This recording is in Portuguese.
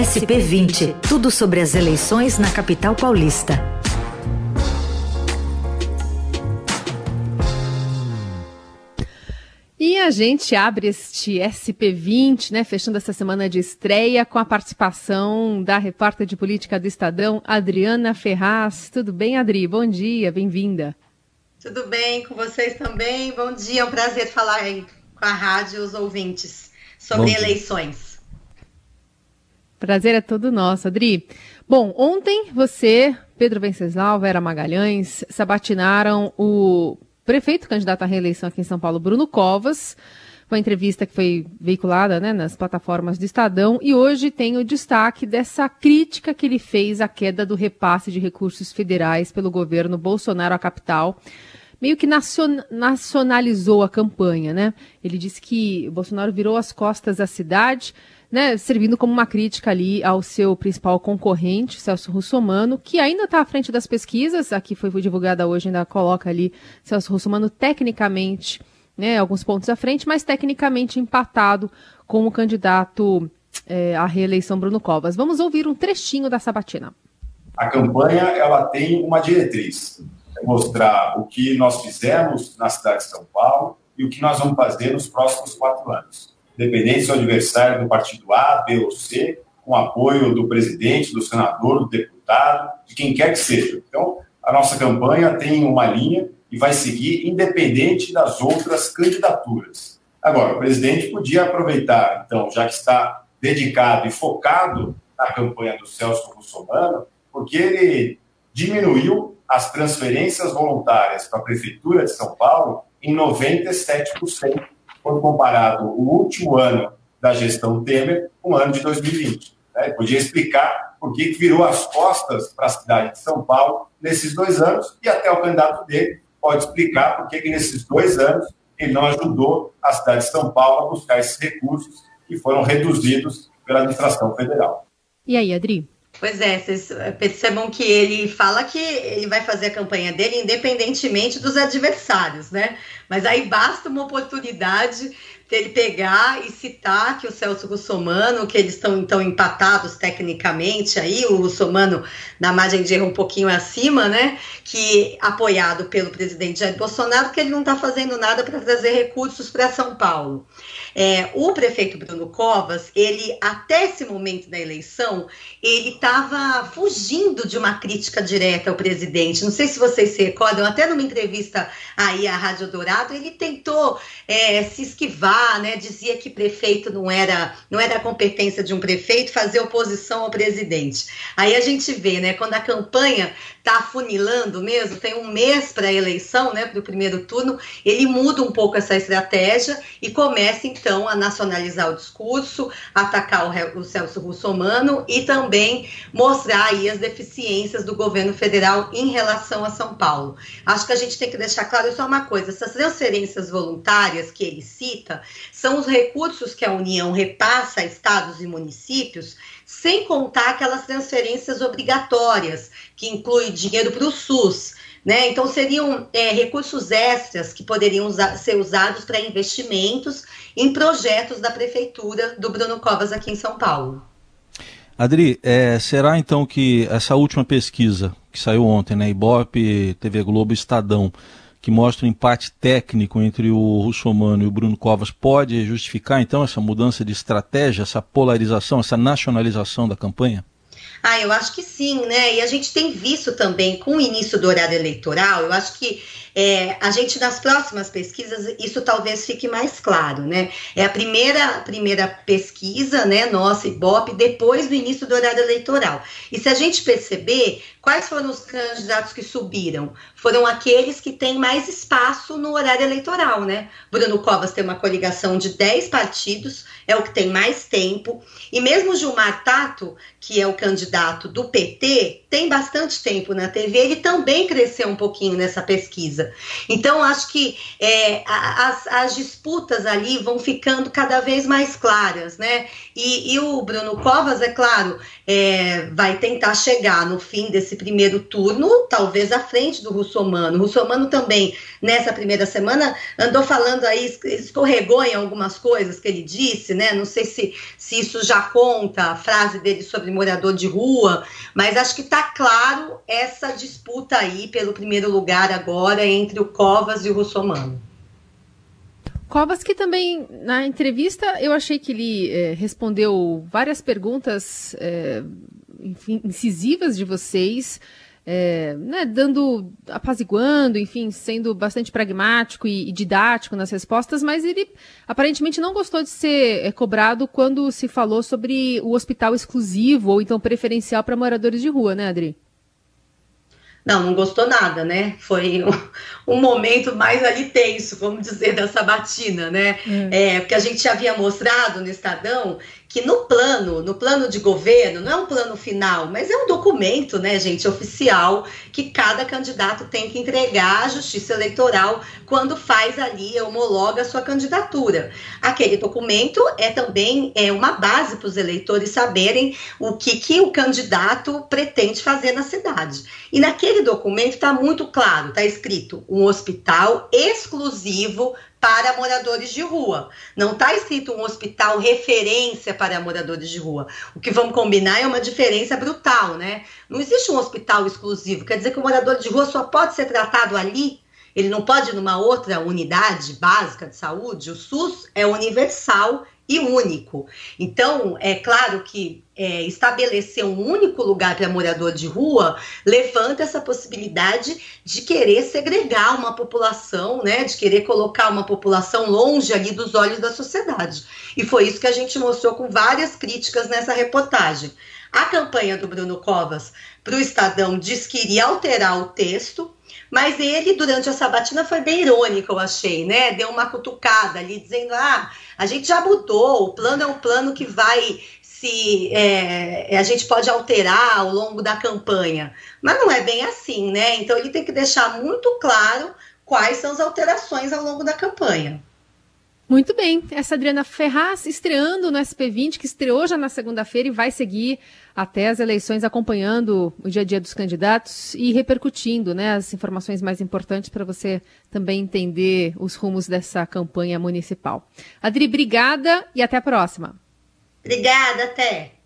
SP20. Tudo sobre as eleições na capital paulista. E a gente abre este SP20, né, fechando essa semana de estreia com a participação da repórter de política do Estadão, Adriana Ferraz. Tudo bem, Adri? Bom dia, bem-vinda. Tudo bem com vocês também? Bom dia, é um prazer falar aí com a rádio os ouvintes sobre eleições. Prazer é todo nosso, Adri. Bom, ontem você, Pedro Venceslau, Vera Magalhães, sabatinaram o prefeito candidato à reeleição aqui em São Paulo, Bruno Covas. Uma entrevista que foi veiculada né, nas plataformas do Estadão e hoje tem o destaque dessa crítica que ele fez à queda do repasse de recursos federais pelo governo Bolsonaro à capital. Meio que nacionalizou a campanha, né? Ele disse que Bolsonaro virou as costas à cidade, né, servindo como uma crítica ali ao seu principal concorrente, Celso Russomano, que ainda está à frente das pesquisas, aqui foi divulgada hoje, ainda coloca ali Celso Russomano tecnicamente, né, alguns pontos à frente, mas tecnicamente empatado com o candidato é, à reeleição Bruno Covas. Vamos ouvir um trechinho da sabatina. A campanha ela tem uma diretriz, mostrar o que nós fizemos na cidade de São Paulo e o que nós vamos fazer nos próximos quatro anos independente se é o adversário do partido A, B ou C, com apoio do presidente, do senador, do deputado, de quem quer que seja. Então, a nossa campanha tem uma linha e vai seguir independente das outras candidaturas. Agora, o presidente podia aproveitar, então, já que está dedicado e focado na campanha do Celso Russomano, porque ele diminuiu as transferências voluntárias para a Prefeitura de São Paulo em 97% quando comparado o último ano da gestão Temer com o ano de 2020. Né? Podia explicar por que virou as costas para a cidade de São Paulo nesses dois anos e até o candidato dele pode explicar por que nesses dois anos ele não ajudou a cidade de São Paulo a buscar esses recursos que foram reduzidos pela administração federal. E aí, Adri? Pois é, vocês percebam que ele fala que ele vai fazer a campanha dele independentemente dos adversários, né? Mas aí basta uma oportunidade ele pegar e citar que o Celso Russomano, que eles estão então empatados tecnicamente aí, o Russomano na margem de erro um pouquinho acima, né? Que apoiado pelo presidente Jair Bolsonaro, que ele não está fazendo nada para trazer recursos para São Paulo. É, o prefeito Bruno Covas, ele até esse momento da eleição, ele estava fugindo de uma crítica direta ao presidente. Não sei se vocês se recordam, até numa entrevista aí à Rádio Dourado, ele tentou é, se esquivar, né? Dizia que prefeito não era, não era a competência de um prefeito fazer oposição ao presidente. Aí a gente vê, né? Quando a campanha está afunilando mesmo, tem um mês para a eleição, né? Para o primeiro turno, ele muda um pouco essa estratégia e começa então a nacionalizar o discurso, atacar o, o Celso Russomano e também mostrar aí as deficiências do governo federal em relação a São Paulo. Acho que a gente tem que deixar claro só uma coisa: essas transferências voluntárias que ele cita são os recursos que a União repassa a estados e municípios, sem contar aquelas transferências obrigatórias, que inclui dinheiro para o SUS. Né? Então, seriam é, recursos extras que poderiam usar, ser usados para investimentos em projetos da Prefeitura do Bruno Covas aqui em São Paulo. Adri, é, será então que essa última pesquisa que saiu ontem, né, Ibope, TV Globo, Estadão, que mostra o empate técnico entre o Russomano e o Bruno Covas, pode justificar então essa mudança de estratégia, essa polarização, essa nacionalização da campanha? Ah, eu acho que sim, né? E a gente tem visto também com o início do horário eleitoral, eu acho que é, a gente, nas próximas pesquisas, isso talvez fique mais claro, né? É a primeira, a primeira pesquisa, né, nossa, Ibope, depois do início do horário eleitoral. E se a gente perceber, quais foram os candidatos que subiram? Foram aqueles que têm mais espaço no horário eleitoral, né? Bruno Covas tem uma coligação de 10 partidos, é o que tem mais tempo. E mesmo Gilmar Tato, que é o candidato do PT, tem bastante tempo na TV, ele também cresceu um pouquinho nessa pesquisa. Então, acho que é, as, as, disputas ali vão ficando cada vez mais claras, né? E, e o Bruno Covas, é claro, é, vai tentar chegar no fim desse primeiro turno, talvez à frente do Russomano. O Russomano também, nessa primeira semana, andou falando aí, escorregou em algumas coisas que ele disse, né? Não sei se, se isso já conta, a frase dele sobre morador de rua, mas acho que está claro essa disputa aí pelo primeiro lugar agora entre o Covas e o Russomano. Covas, que também, na entrevista, eu achei que ele é, respondeu várias perguntas é, enfim, incisivas de vocês, é, né, dando, apaziguando, enfim, sendo bastante pragmático e, e, didático nas respostas, mas ele aparentemente não gostou de ser cobrado quando se falou sobre o hospital exclusivo ou então preferencial para moradores de rua, né, Adri? Não, não gostou nada, né? Foi um, um, momento mais ali tenso, vamos dizer, da sabatina, né? Hum. É, porque a gente havia mostrado no Estadão que no plano, no plano de governo, não é um plano final, mas é um documento, né, gente, oficial, que cada candidato tem que entregar à Justiça Eleitoral quando faz ali, homologa a sua candidatura. Aquele documento é também é uma base para os eleitores saberem o que, que o candidato pretende fazer na cidade. E naquele documento está muito claro, está escrito um hospital exclusivo para moradores de rua. Não está escrito um hospital referência para moradores de rua. O que vamos combinar é uma diferença brutal, né? Não existe um hospital exclusivo. Quer dizer que o morador de rua só pode ser tratado ali. Ele não pode ir numa outra unidade básica de saúde. O SUS é universal e único. Então, é claro que é, estabelecer um único lugar para morador de rua levanta essa possibilidade de querer segregar uma população, né, de querer colocar uma população longe ali dos olhos da sociedade. E foi isso que a gente mostrou com várias críticas nessa reportagem. A campanha do Bruno Covas para o Estadão diz que iria alterar o texto, mas ele, durante a sabatina, foi bem irônico, eu achei, né? Deu uma cutucada ali, dizendo: ah, a gente já mudou, o plano é um plano que vai se é, a gente pode alterar ao longo da campanha. Mas não é bem assim, né? Então ele tem que deixar muito claro quais são as alterações ao longo da campanha. Muito bem. Essa Adriana Ferraz estreando no SP20, que estreou já na segunda-feira e vai seguir até as eleições, acompanhando o dia a dia dos candidatos e repercutindo né, as informações mais importantes para você também entender os rumos dessa campanha municipal. Adri, obrigada e até a próxima. Obrigada, até.